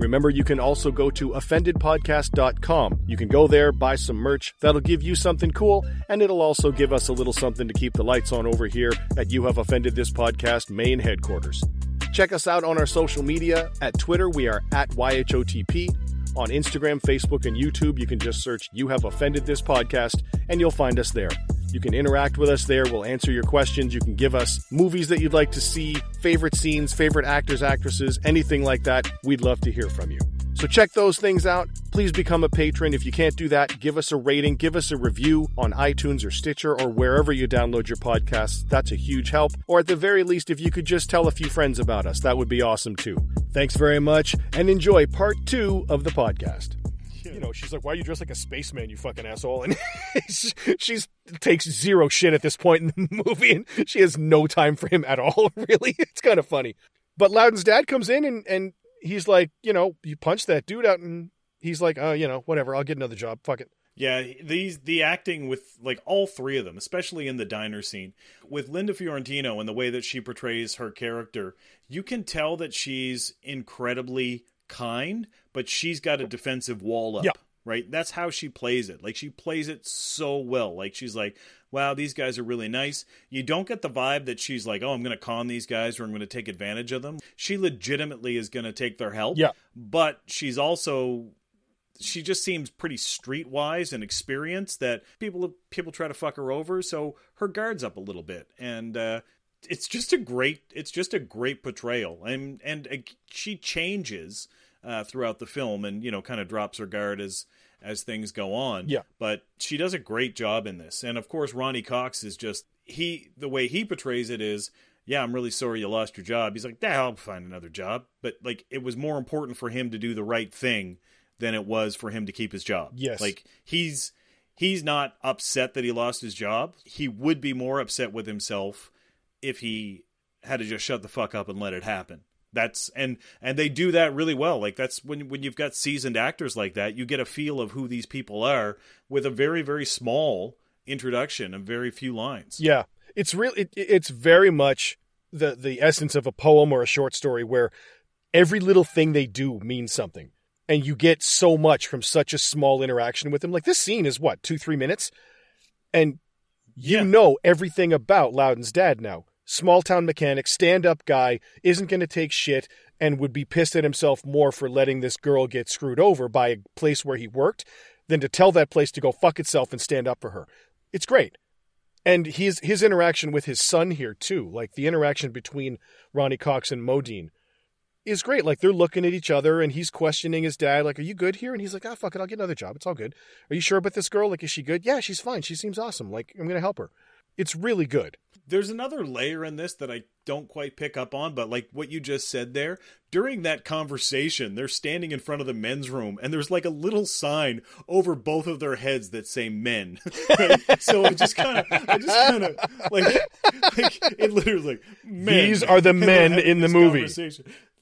Remember, you can also go to offendedpodcast.com. You can go there, buy some merch. That'll give you something cool, and it'll also give us a little something to keep the lights on over here at You Have Offended This Podcast main headquarters. Check us out on our social media. At Twitter, we are at YHOTP. On Instagram, Facebook, and YouTube, you can just search You Have Offended This Podcast, and you'll find us there. You can interact with us there. We'll answer your questions. You can give us movies that you'd like to see, favorite scenes, favorite actors, actresses, anything like that. We'd love to hear from you. So check those things out. Please become a patron. If you can't do that, give us a rating, give us a review on iTunes or Stitcher or wherever you download your podcasts. That's a huge help. Or at the very least, if you could just tell a few friends about us, that would be awesome too. Thanks very much and enjoy part two of the podcast. You know, she's like, "Why are you dressed like a spaceman, you fucking asshole?" And she's takes zero shit at this point in the movie, and she has no time for him at all. Really, it's kind of funny. But Louden's dad comes in and and he's like, you know, you punch that dude out, and he's like, oh, you know, whatever, I'll get another job. Fuck it. Yeah, these the acting with like all three of them, especially in the diner scene, with Linda Fiorentino and the way that she portrays her character, you can tell that she's incredibly kind, but she's got a defensive wall up. Yeah. Right? That's how she plays it. Like she plays it so well. Like she's like, wow, these guys are really nice. You don't get the vibe that she's like, oh, I'm going to con these guys or I'm going to take advantage of them. She legitimately is going to take their help. Yeah. But she's also she just seems pretty streetwise and experienced that people people try to fuck her over so her guard's up a little bit and uh it's just a great it's just a great portrayal and and uh, she changes uh throughout the film and you know kind of drops her guard as as things go on Yeah. but she does a great job in this and of course Ronny Cox is just he the way he portrays it is yeah, I'm really sorry you lost your job. He's like, yeah, I'll find another job. But like, it was more important for him to do the right thing than it was for him to keep his job. Yes. Like he's he's not upset that he lost his job. He would be more upset with himself if he had to just shut the fuck up and let it happen. That's and and they do that really well. Like that's when when you've got seasoned actors like that, you get a feel of who these people are with a very very small introduction and very few lines. Yeah, it's real. It, it's very much the the essence of a poem or a short story where every little thing they do means something, and you get so much from such a small interaction with them. Like this scene is what two three minutes, and you Yeah. know everything about Louden's dad now. Small town mechanic, stand up guy, isn't going to take shit, and would be pissed at himself more for letting this girl get screwed over by a place where he worked than to tell that place to go fuck itself and stand up for her. It's great and his his interaction with his son here too, like the interaction between Ronny Cox and Modine, is great. Like they're looking at each other, and he's questioning his dad, like, "Are you good here?" And he's like, "Ah, fuck it, I'll get another job. It's all good. Are you sure about this girl? Like, is she good? Yeah, she's fine. She seems awesome. Like, I'm gonna help her. It's really good. There's another layer in this that I don't quite pick up on, but like what you just said there, during that conversation, they're standing in front of the men's room and there's like a little sign over both of their heads that say men. Right? so it just kind of, I just kind of like, like, it literally like, men. These are the men in the movie.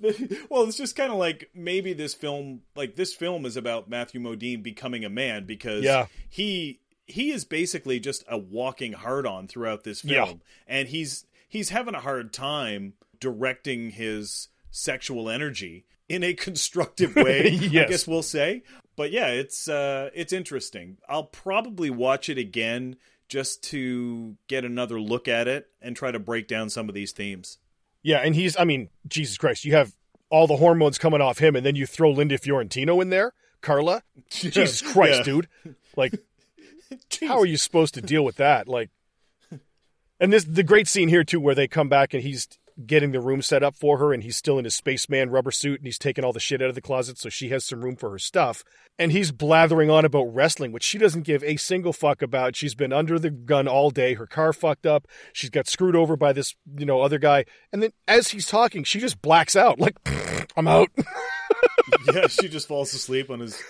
Well, it's just kind of like maybe this film, like this film is about Matthew Modine becoming a man because Yeah. he he is basically just a walking hard on throughout this Yeah. film and he's he's having a hard time directing his sexual energy in a constructive way i guess we'll say but yeah it's uh it's interesting i'll probably watch it again just to get another look at it and try to break down some of these themes Yeah, and he's. I mean, Jesus Christ, you have all the hormones coming off him, and then you throw Linda Fiorentino in there, Carla. Jesus Christ, Yeah. dude. Like, how are you supposed to deal with that? Like, and this the great scene here too, where they come back and he's getting the room set up for her and he's still in his spaceman rubber suit and he's taking all the shit out of the closet so she has some room for her stuff. And he's blathering on about wrestling which she doesn't give a single fuck about. She's been under the gun all day. Her car fucked up. She's got screwed over by this you know other guy. And then as he's talking she just blacks out. Like i'm out yeah, she just falls asleep on his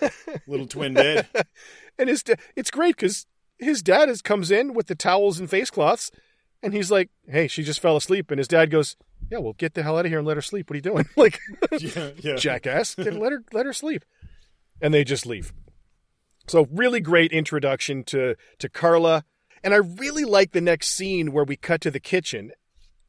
little twin bed. and his da- it's great because his dad is comes in with the towels and face cloths and he's like hey she just fell asleep and his dad goes yeah well get the hell out of here and let her sleep. What are you doing? Like Yeah, yeah. jackass. Get, let her let her sleep. And they just leave. So really great introduction to to carla. And i really like the next scene where we cut to the kitchen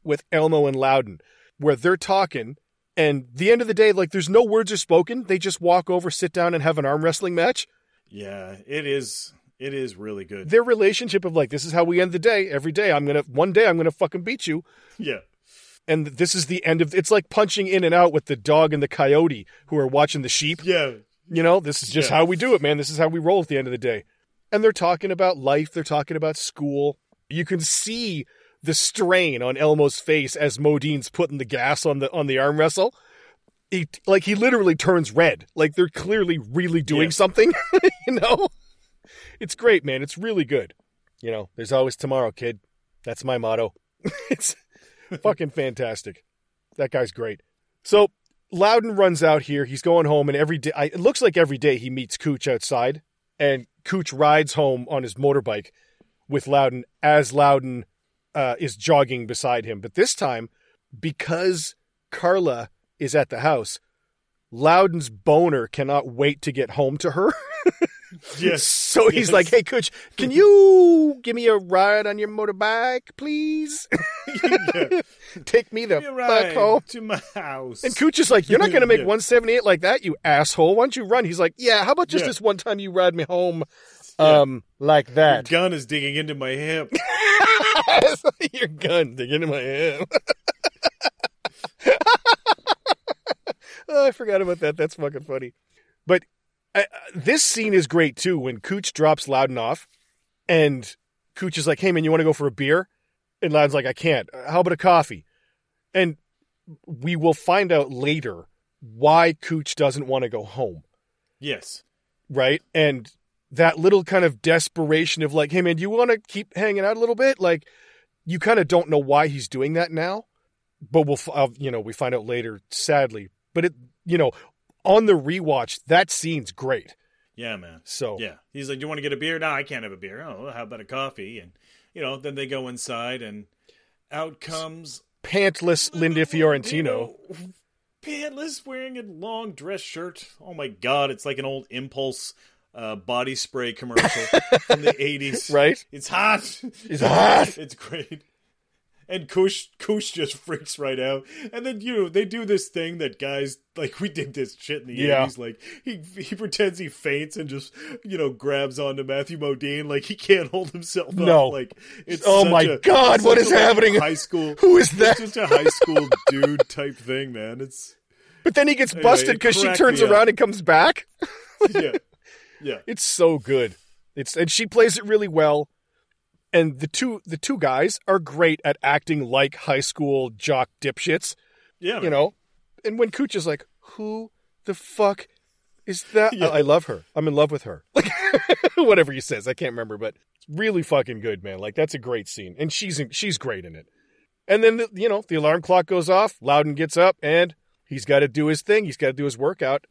with elmo and louden where they're talking and the end of the day like there's no words are spoken. They just walk over sit down and have an arm wrestling match. Yeah, it is. It is really good. their relationship of like this is how we end the day. Every day i'm gonna one day i'm gonna fucking beat you. Yeah, and this is the end of it's like punching in and out with the dog and the coyote who are watching the sheep. Yeah, you know this is just Yeah. how we do it man. This is how we roll at the end of the day. And they're talking about life. They're talking about school. You can see the strain on elmo's face as modine's putting the gas on the on the arm wrestle. He like he literally turns red. Like they're clearly really doing Yeah. something you know? It's great man. It's really good. You know there's always tomorrow kid. That's my motto. It's fucking fantastic. That guy's great. So louden runs out here. He's going home and every day I, it looks like every day he meets kuch outside and kuch rides home on his motorbike with louden as louden uh, is jogging beside him but this time because carla is at the house louden's boner cannot wait to get home to her yes. so he's Yes. like, "Hey, coach, can you give me a ride on your motorbike, please? Yeah. Take me the fuck home." to my house. And Kuch is like, "You're not going to make Yeah. 178 like that, you asshole. Why don't you run?" He's like, "Yeah, how about just Yeah. this one time you ride me home, um, like Your that? gun is digging into my hip. your gun digging into my hip. oh, I forgot about that. That's fucking funny. But uh, this scene is great too when Kuch drops Louden off, and Kuch is like, "Hey man, you want to go for a beer?" And Louden's like, "I can't. How about a coffee?" And we will find out later why Kuch doesn't want to go home, Yes. right? And that little kind of desperation of like, "Hey man, do you want to keep hanging out a little bit?" Like, you kind of don't know why he's doing that now, but we'll, uh, you know, we find out later. Sadly, but it, you know, on the rewatch, that scene's great. Yeah, man. So Yeah. He's like, "Do you want to get a beer?" No, I can't have a beer. Oh, how about a coffee? And you know, then they go inside, and out comes pantless Linda Fiorentino. pantless, wearing a long dress shirt. Oh my god, it's like an old Impulse uh, body spray commercial from the eighties. Right? It's hot. It's hot. It's great. And Kuch Kuch just freaks right out. And then you know, they do this thing that guys like we did this shit in the Yeah. 80s. Like he he pretends he faints and just, you know, grabs onto Matthew Modine like he can't hold himself No. up. Like it's Oh my a- God, what is a, like, happening? High school Who is that? It's just a high school dude type thing, man. It's But then he gets busted because she turns up. around and comes back. yeah. Yeah. It's so good. It's and she plays it really well. And the two the two guys are great at acting like high school jock dipshits, Yeah. you man. know. And when Kuch is like, "Who the fuck is that?" Yeah. I, I love her. I'm in love with her. Like whatever he says, I can't remember, but it's really fucking good, man. Like that's a great scene, and she's in, she's great in it. And then the, you know the alarm clock goes off. Louden gets up, and he's got to do his thing. He's got to do his workout,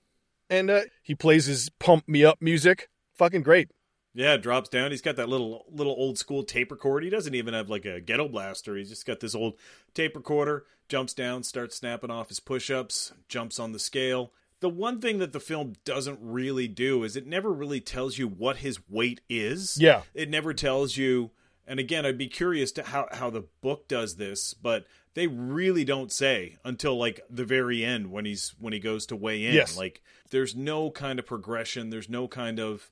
and uh, he plays his pump me up music. Fucking great. Yeah, drops down. He's got that little little old school tape recorder. He doesn't even have like a ghetto blaster. He's just got this old tape recorder. Jumps down, starts snapping off his push-ups, jumps on the scale. The one thing that the film doesn't really do is it never really tells you what his weight is. Yeah. It never tells you and again, I'd be curious to how how the book does this, but they really don't say until like the very end when he's when he goes to weigh in. Yes. Like there's no kind of progression, there's no kind of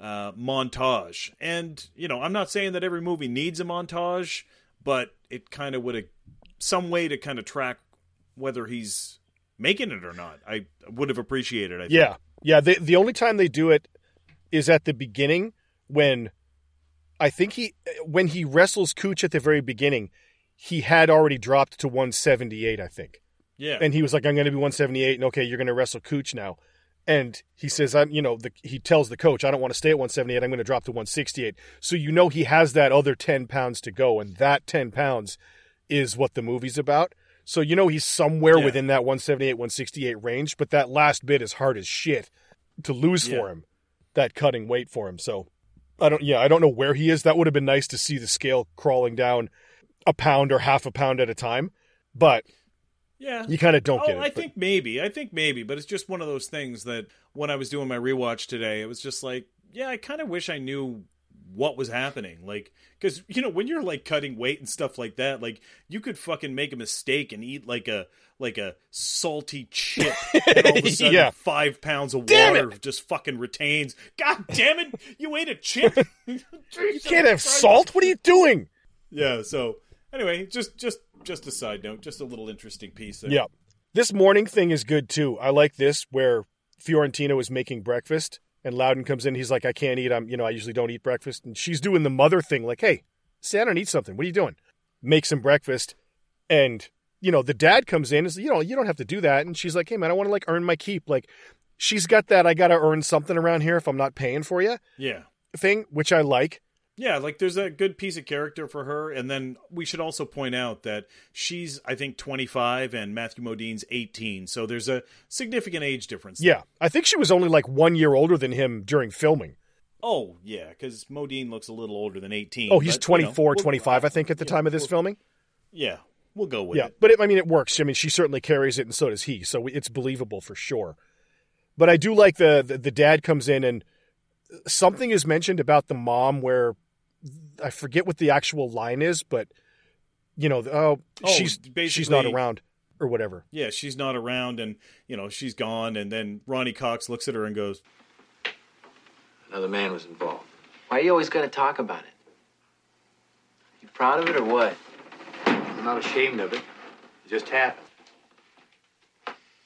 uh, montage. And, you know, I'm not saying that every movie needs a montage, but it kind of would have some way to kind of track whether he's making it or not. I would have appreciated it. I think. Yeah, yeah. The the only time they do it is at the beginning when I think he when he wrestles Kuch at the very beginning. He had already dropped to 178, I think. Yeah. And he was like, I'm going to be 178. And okay, you're going to wrestle Kuch now. And he says, I'm, you know, the, he tells the coach, I don't want to stay at 178. I'm going to drop to 168. So you know he has that other 10 pounds to go. And that 10 pounds is what the movie's about. So you know he's somewhere Yeah. within that 178, 168 range. But that last bit is hard as shit to lose Yeah. for him, that cutting weight for him. So I don't, yeah, I don't know where he is. That would have been nice to see the scale crawling down a pound or half a pound at a time. But yeah. you kind of don't oh, get it. I But- think maybe. I think maybe, but it's just one of those things that when I was doing my rewatch today, it was just like, yeah, I kind of wish I knew what was happening. Like, because you know, when you're like cutting weight and stuff like that, like you could fucking make a mistake and eat like a like a salty chip, and all of a sudden Yeah. five pounds of Damn water just fucking retains. God damn it! You ate a chip. You can't have salt. What are you doing? Yeah. So anyway, just just just a side note, just a little interesting piece there. Yeah. This morning thing is good too. I like this where Fiorentino is making breakfast and Louden comes in. He's like, I can't eat. I'm, you know, I usually don't eat breakfast. And she's doing the mother thing, like, hey, sit down and eat something. What are you doing? Make some breakfast. And, you know, the dad comes in and says, you know, you don't have to do that. And she's like, hey, man, I want to like earn my keep. Like, she's got that I got to earn something around here if I'm not paying for you Yeah. thing, which I like. Yeah, like there's a good piece of character for her, and then we should also point out that she's, I think, 25 and Matthew Modine's 18, so there's a significant age difference. Yeah. I think she was only like one year older than him during filming. Oh, yeah, because Modine looks a little older than 18. Oh, he's but, you know, 24, we'll- 25, I think, at the yeah, time of this we'll- filming. Yeah, we'll go with yeah, it. but it, I mean, it works. I mean, she certainly carries it, and so does he. So it's believable for sure. But I do like the, the the dad comes in and something is mentioned about the mom where I forget what the actual line is, but you know, oh, Oh, she's she's not around or whatever. Yeah, she's not around, and, you know, she's gone, and then Ronny Cox looks at her and goes, Another man was involved. Why are you always going to talk about it? You proud of it or what? I'm not ashamed of it. It just happened.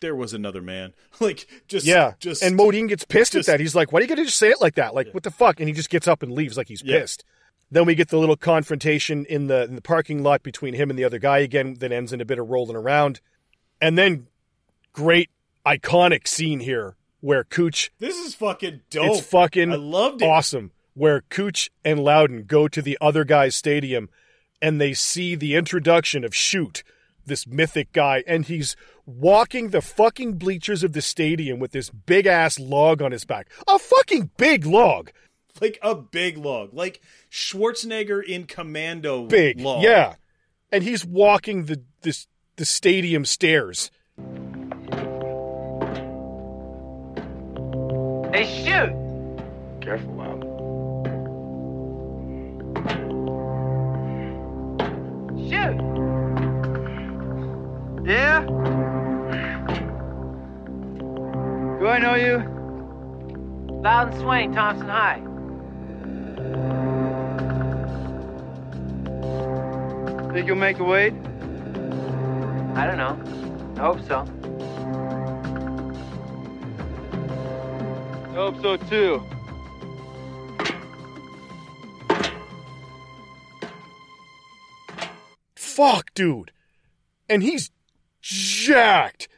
there was another man. like, just, Yeah, just, and Modine gets pissed just- at that. He's like, "Why are you gonna just say it like that? Like, what the fuck?" And he just gets up and leaves like he's Yeah. pissed. Then we get the little confrontation in the in the parking lot between him and the other guy again. That ends in a bit of rolling around, and then great iconic scene here where Kuch. this is fucking dope. It's fucking I loved it. awesome. Where Kuch and Louden go to the other guy's stadium, and they see the introduction of Shute, this mythic guy, and he's walking the fucking bleachers of the stadium with this big ass log on his back. A fucking big log. Like a big log, like Schwarzenegger in Commando. Big. log. Yeah. And he's walking the this the stadium stairs. Hey, shute! Careful, Loud. Shute! Yeah? Do I know you? Louden Swain, Thompson High. Think you'll make a weight? I don't know. I hope so. I hope so too. Fuck, dude. And he's jacked.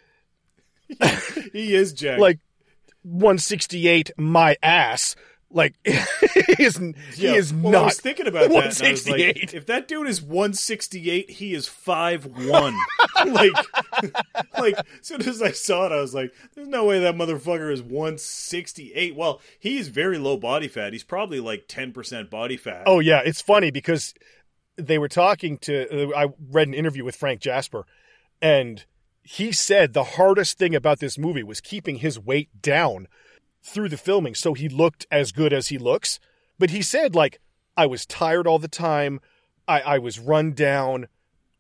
he is jacked. Like 168 my ass. Like he is he is well, not I was thinking about I was 168. like, if that dude is 168, he is 5'1. like, like, as soon as I saw it, I was like, there's no way that motherfucker is 168. Well, he is very low body fat. He's probably like 10% body fat. Oh yeah, it's funny because they were talking to. I read an interview with Frank Jasper, and he said the hardest thing about this movie was keeping his weight down through the filming, so he looked as good as he looks. But he said like I was tired all the time, I, I was run down.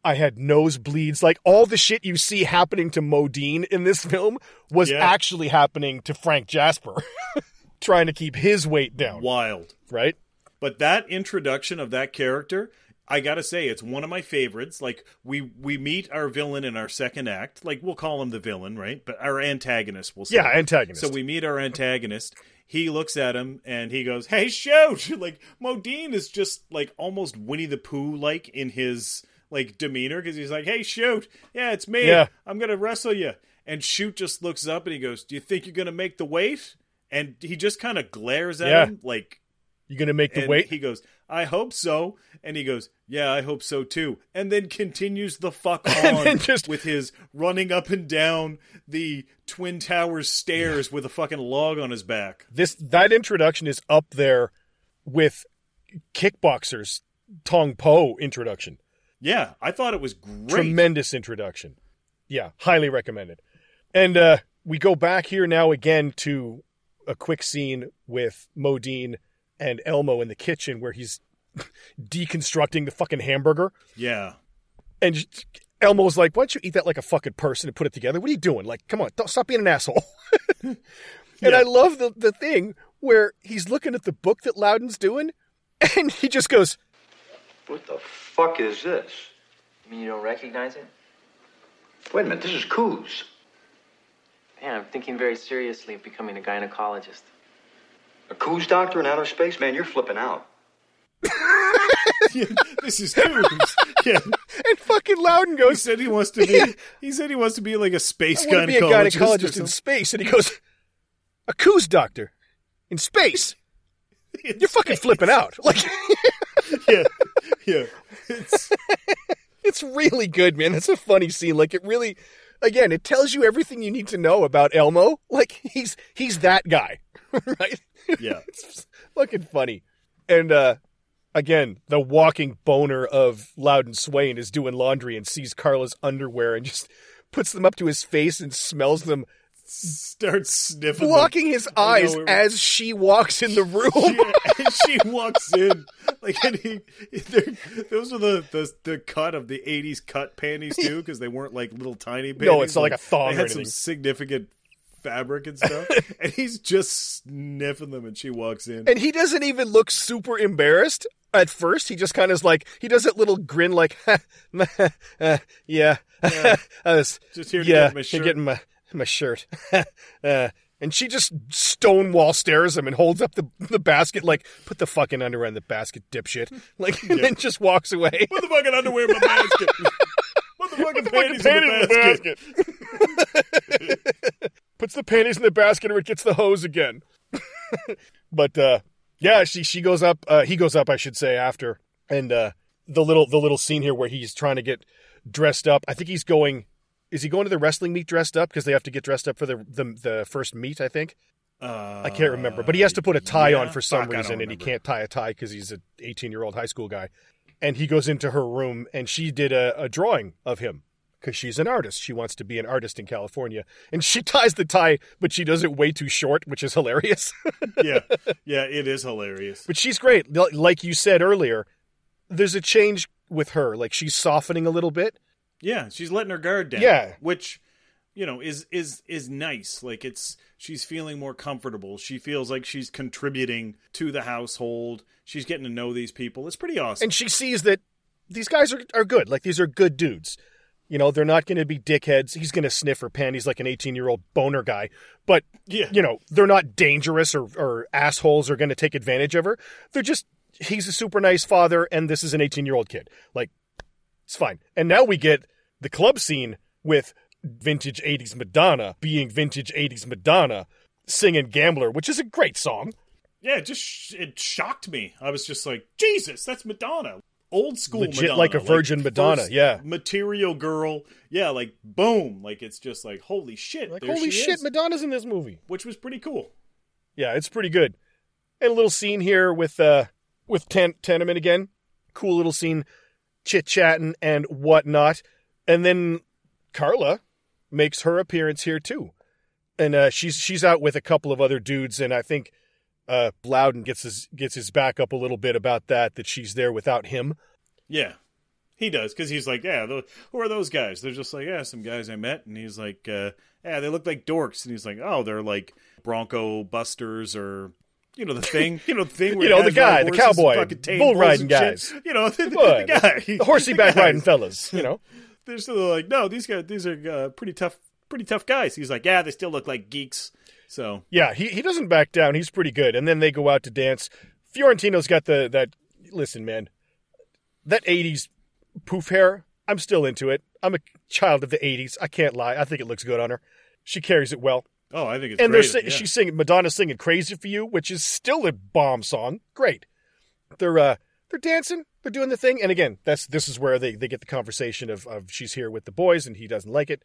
I had nosebleeds. Like all the shit you see happening to Modine in this film was Yeah. actually happening to Frank Jasper, trying to keep his weight down. Wild. Right? But that introduction of that character, I gotta say, it's one of my favorites. Like we we meet our villain in our second act. Like we'll call him the villain, right? But our antagonist, we'll say. Yeah, antagonist. So we meet our antagonist. He looks at him and he goes, "Hey, shute!" Like Modine is just like almost Winnie the Pooh like in his like demeanor because he's like, "Hey, shute, yeah, it's me. Yeah. I'm gonna wrestle you." And shute just looks up and he goes, "Do you think you're gonna make the weight?" And he just kind of glares at Yeah. him like, You gonna make the and weight? he goes, "I hope so." And he goes, "Yeah, I hope so too." And then continues the fuck on just- with his running up and down the twin towers stairs with a fucking log on his back. this that introduction is up there with kickboxers Tong Po introduction. Yeah, I thought it was great. Tremendous introduction. Yeah, highly recommended. And uh, we go back here now again to a quick scene with Modine and Elmo in the kitchen where he's deconstructing the fucking hamburger. yeah. And Elmo's like, why don't you eat that like a fucking person and put it together? What are you doing? Like, come on, don't stop being an asshole. and I love the, the thing where he's looking at the book that Louden's doing and he just goes, What the fuck is this? You mean you don't recognize it? Wait a minute, this is Coos. Man, I'm thinking very seriously of becoming a gynecologist. A Coos doctor in outer space? Man, you're flipping out. This is Coos. yeah. and fucking Louden He goes, said he wants to be. Yeah. He said he wants to be like a space I want to be a gynecologist. or gynecologist in space. And he goes, a coos doctor in space? You're fucking flipping out. Like, yeah, yeah. It's, it's really good, man. That's a funny scene. Like, it really, again, it tells you everything you need to know about Elmo. Like, he's he's that guy, right? yeah. it's fucking funny. And uh again, the walking boner of Louden Swain is doing laundry and sees Carla's underwear and just puts them up to his face and smells them, Starts sniffing. them. blocking his I know, eyes as she walks in the room. Yeah, and she walks in like and he, those are the, the the cut of the 80s cut panties too because they weren't like little tiny panties No, it's not like a thong they or had some significant fabric and stuff and he's just sniffing them and she walks in And he doesn't even look super embarrassed at first. He just kind of is like, he does that little grin, like, uh, yeah, I was, Just here to yeah, get my shirt." get my my shirt. uh, and she just stonewall stares him and holds up the the basket, like, put the fucking underwear in the basket, dipshit. Like, and then just walks away. put the fucking underwear in my basket put the fucking panties, Panties in the basket, Puts the panties in the basket or it gets the hose again. but uh yeah, she she goes up uh he goes up, I should say, after. And uh the little the little scene here where he's trying to get dressed up. I think he's going is he going to the wrestling meet dressed up because they have to get dressed up for the the, the first meet, I think. Uh, I can't remember, but he has to put a tie yeah? on for some Fuck, reason, and he can't tie a tie because he's an 18 year old high school guy. And he goes into her room, and she did a, a drawing of him because she's an artist. She wants to be an artist in California, and she ties the tie, but she does it way too short, which is hilarious. yeah yeah it is hilarious but she's great, like you said earlier. There's a change with her, like she's softening a little bit. Yeah, she's letting her guard down. Yeah. which you know is is is nice. Like it's she's feeling more comfortable. She feels like she's contributing to the household. She's getting to know these people. It's pretty awesome. and she sees that these guys are, are good. Like these are good dudes. You know, they're not going to be dickheads. He's going to sniff her panties like an 18 year old boner guy. But, Yeah. you know, they're not dangerous or, or assholes are going to take advantage of her. They're just, he's a super nice father and this is an 18 year old kid. Like, it's fine. And now we get the club scene with vintage 80s Madonna being vintage 80s Madonna singing Gambler, which is a great song. yeah, it just it shocked me. I was just like, Jesus, that's Madonna. Old school Legit Madonna. like a virgin Madonna, yeah. Material girl. Yeah, like boom. Like it's just like holy shit. Like, holy shit, is. Madonna's in this movie. Which was pretty cool. Yeah, it's pretty good. And a little scene here with uh with Ten- Tenement again. Cool little scene, chit chatting and whatnot. And then Carla makes her appearance here too, and uh, she's she's out with a couple of other dudes, and I think uh, Louden gets his gets his back up a little bit about that that she's there without him. Yeah, he does because he's like, yeah, who are those guys? They're just like, yeah, some guys I met, and he's like, uh, yeah, they look like dorks, and he's like, oh, they're like Bronco Busters or. You know the thing, you know the thing. Where You know, the guy, the cowboy, bull riding shit. guys. You know the, the, What? guy, The horsey back guys. riding fellas, you know. They're still like, no, these guys, these are uh, pretty tough, pretty tough guys. He's like, yeah, they still look like geeks. So Yeah, he, he doesn't back down. He's pretty good. And then they go out to dance. Fiorentino's got the that listen, man. That 80s poof hair. I'm still into it. I'm a child of the '80s. I can't lie. I think it looks good on her. She carries it well. Oh, I think it's and great. they're yeah. she's singing Madonna singing "Crazy for You," which is still a bomb song. Great. They're uh they're dancing. They're doing the thing. And again, that's this is where they, they get the conversation of, of she's here with the boys and he doesn't like it.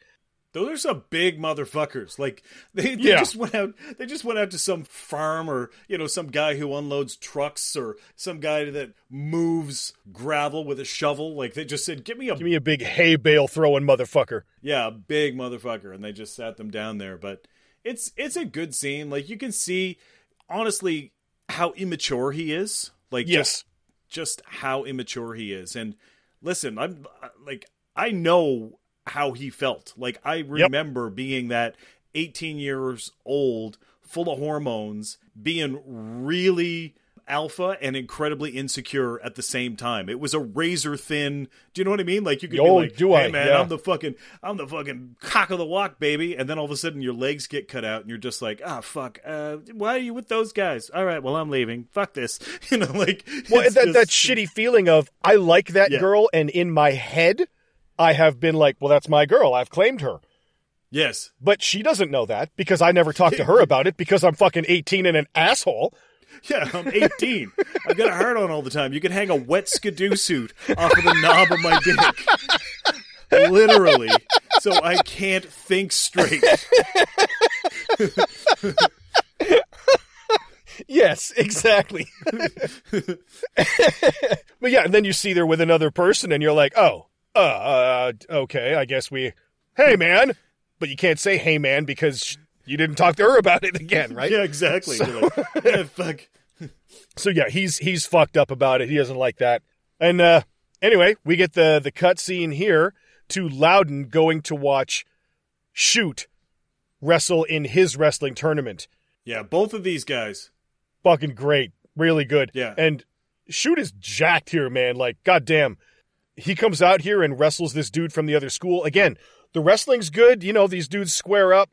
Those are some big motherfuckers. Like they, they Yeah. just went out. They just went out to some farm, or you know, some guy who unloads trucks, or some guy that moves gravel with a shovel. Like they just said, "Give me a Give me a big hay bale throwing motherfucker. yeah, a big motherfucker," and they just sat them down there. But it's it's a good scene. Like you can see, honestly, how immature he is. Like Yes. just just how immature he is. And listen, I'm like I know how he felt. Like I remember being that 18 years old, full of hormones, being really alpha and incredibly insecure at the same time. It was a razor thin. Do you know what I mean? Like you could Oh, be like, do "Hey I? man, Yeah. I'm the fucking I'm the fucking cock of the walk, baby." And then all of a sudden your legs get cut out and you're just like, "Ah, fuck. Uh, why are you with those guys?" All right, well, I'm leaving. Fuck this. You know, like Well, that, just- that shitty feeling of I like that Yeah. girl, and in my head, I have been like, well, that's my girl. I've claimed her. Yes. But she doesn't know that because I never talked to her about it because I'm fucking 18 and an asshole. Yeah, I'm 18. I've got a heart on all the time. You can hang a wet skidoo suit off of the knob of my dick. Literally. So I can't think straight. Yes, exactly. but yeah, and then you see her with another person, and you're like, oh, uh, uh, okay, I guess we, hey man, but you can't say hey man because you didn't talk to her about it again, right? Yeah, exactly. You're like, yeah, fuck. So yeah, he's he's fucked up about it. He doesn't like that. And uh anyway, we get the the cut scene here to Louden going to watch Shute wrestle in his wrestling tournament. Yeah, both of these guys. Fucking great. Really good. Yeah. And Shute is jacked here, man. Like, goddamn. He comes out here and wrestles this dude from the other school. Again, the wrestling's good. You know, these dudes square up.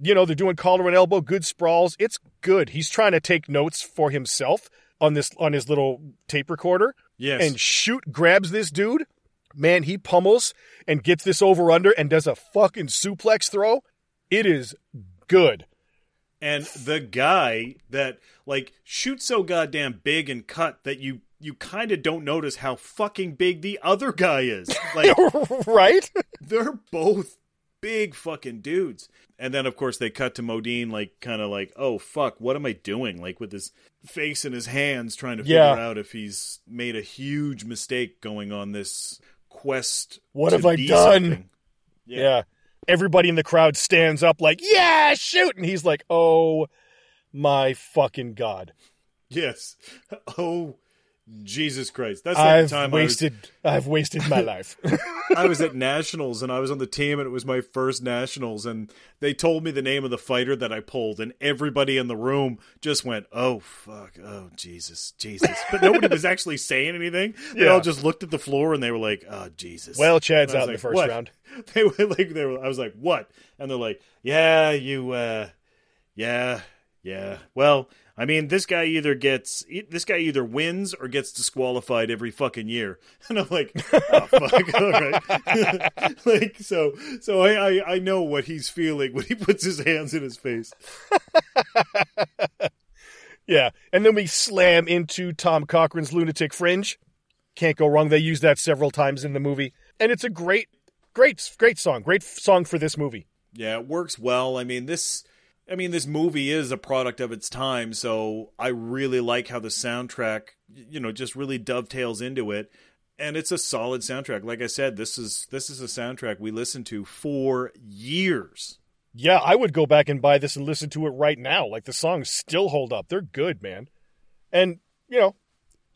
You know, they're doing collar and elbow, good sprawls. It's good. He's trying to take notes for himself on this on his little tape recorder. Yes. And Shute grabs this dude. Man, he pummels and gets this over under and does a fucking suplex throw. It is good. and the guy that like Shute's so goddamn big and cut that you you kind of don't notice how fucking big the other guy is. Like right? they're both big fucking dudes. And then of course they cut to Modine like kind of like, "Oh fuck, what am I doing?" like with his face in his hands trying to figure Yeah. out if he's made a huge mistake going on this quest What have I done? something. Yeah. Everybody in the crowd stands up like, yeah, shute. And he's like, oh my fucking God. Yes. Oh Jesus Christ. That's like I've the time I was- wasted, I've wasted my life. I was at nationals and I was on the team and it was my first nationals and they told me the name of the fighter that I pulled and everybody in the room just went, "Oh fuck, oh Jesus, Jesus." But nobody was actually saying anything. They Yeah. all just looked at the floor and they were like, "Oh Jesus." well, Chad's out was in the first "What?" round. They were like they were I was like, "What?" And they're like, "Yeah, you uh yeah, yeah. Well, I mean, this guy either gets this guy either wins or gets disqualified every fucking year." And I'm like, "Oh fuck, all right." like so, so I, I I know what he's feeling when he puts his hands in his face. Yeah. And then we slam into Tom Cochrane's Lunatic Fringe. Can't go wrong. They use that several times in the movie. And it's a great, great, great song. Great song for this movie. Yeah, it works well. I mean, this I mean, this movie is a product of its time, so I really like how the soundtrack, you know, just really dovetails into it. And it's a solid soundtrack. Like I said, this is this is a soundtrack we listened to for years. Yeah, I would go back and buy this and listen to it right now. Like the songs still hold up. They're good, man. And, you know,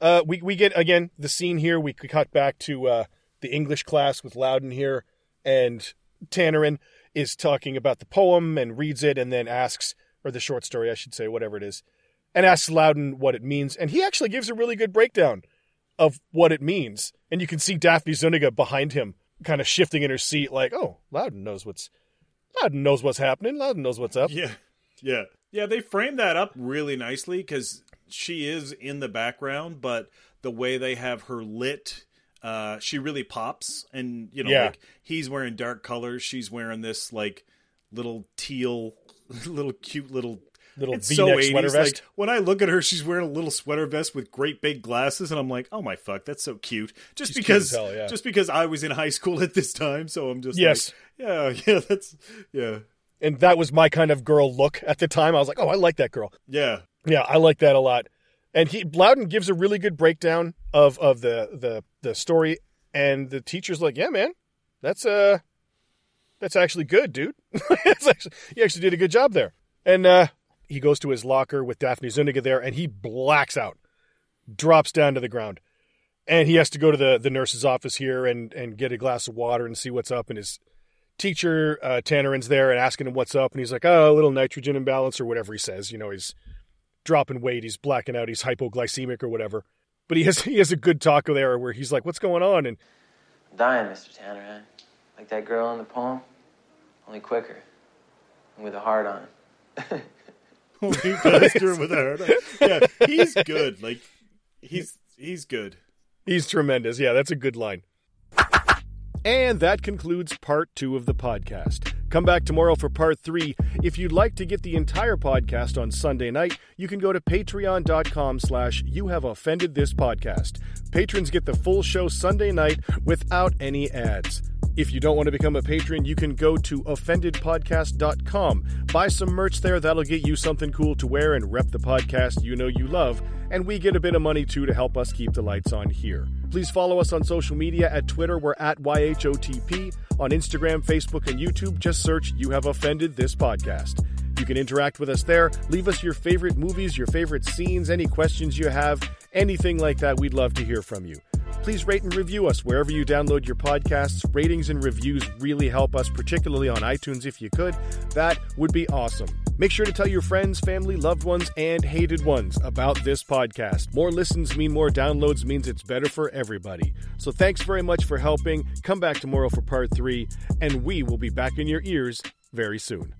uh, we, we get, again, the scene here. We cut back to uh, the English class with Louden here. And Tanneran is talking about the poem and reads it and then asks, or the short story, I should say, whatever it is, and asks Louden what it means. And he actually gives a really good breakdown of what it means. And you can see Daphne Zuniga behind him, kind of shifting in her seat, like, oh, Louden knows what's Louden knows what's happening. Louden knows what's up. Yeah. Yeah. Yeah, they framed that up really nicely cuz she is in the background, but the way they have her lit uh, she really pops, and you know, Yeah. like he's wearing dark colors, she's wearing this like little teal, little cute little. Little it's V-neck so 80s. sweater vest. Like when I look at her, she's wearing a little sweater vest with great big glasses, and I'm like, oh my fuck, that's so cute. Just She's because, as hell, yeah. just because I was in high school at this time, so I'm just Yes. like, yeah, yeah, that's yeah, And that was my kind of girl look at the time. I was like, oh, I like that girl. yeah. Yeah, I like that a lot. And he Louden gives a really good breakdown of of the the the story, and the teacher's like, "Yeah, man, that's uh, that's actually good, dude. it's actually, actually did a good job there." And uh, he goes to his locker with Daphne Zuniga there, and he blacks out, drops down to the ground, and he has to go to the the nurse's office here and and get a glass of water and see what's up. And his teacher uh, Tanneran's there and asking him what's up, and he's like, "Oh, a little nitrogen imbalance or whatever he says." You know, he's dropping weight, he's blacking out, he's hypoglycemic or whatever. But he has he has a good talk there where he's like, "What's going on?" And Dying, Mr. Tanneran. Like that girl in the poem, only quicker. And with a heart on. Only faster with her. Yeah, he's good. Like he's he's good. he's tremendous. Yeah, that's a good line. And that concludes part two of the podcast. Come back tomorrow for part three. If you'd like to get the entire podcast on Sunday night, you can go to patreon.com slash you have offended this podcast. Patrons get the full show Sunday night without any ads. If you don't want to become a patron, you can go to offendedpodcast.com. Buy some merch there. That'll get you something cool to wear and rep the podcast you know you love. And we get a bit of money too to help us keep the lights on here. Please follow us on social media at Twitter. We're at YHOTP. On Instagram, Facebook, and YouTube, just search You Have Offended This Podcast. You can interact with us there. Leave us your favorite movies, your favorite scenes, any questions you have, anything like that. We'd love to hear from you. Please rate and review us wherever you download your podcasts. Ratings and reviews really help us, particularly on iTunes if you could. That would be awesome. Make sure to tell your friends, family, loved ones, and hated ones about this podcast. More listens mean more downloads means it's better for everybody. So thanks very much for helping. Come back tomorrow for part three, and we will be back in your ears very soon.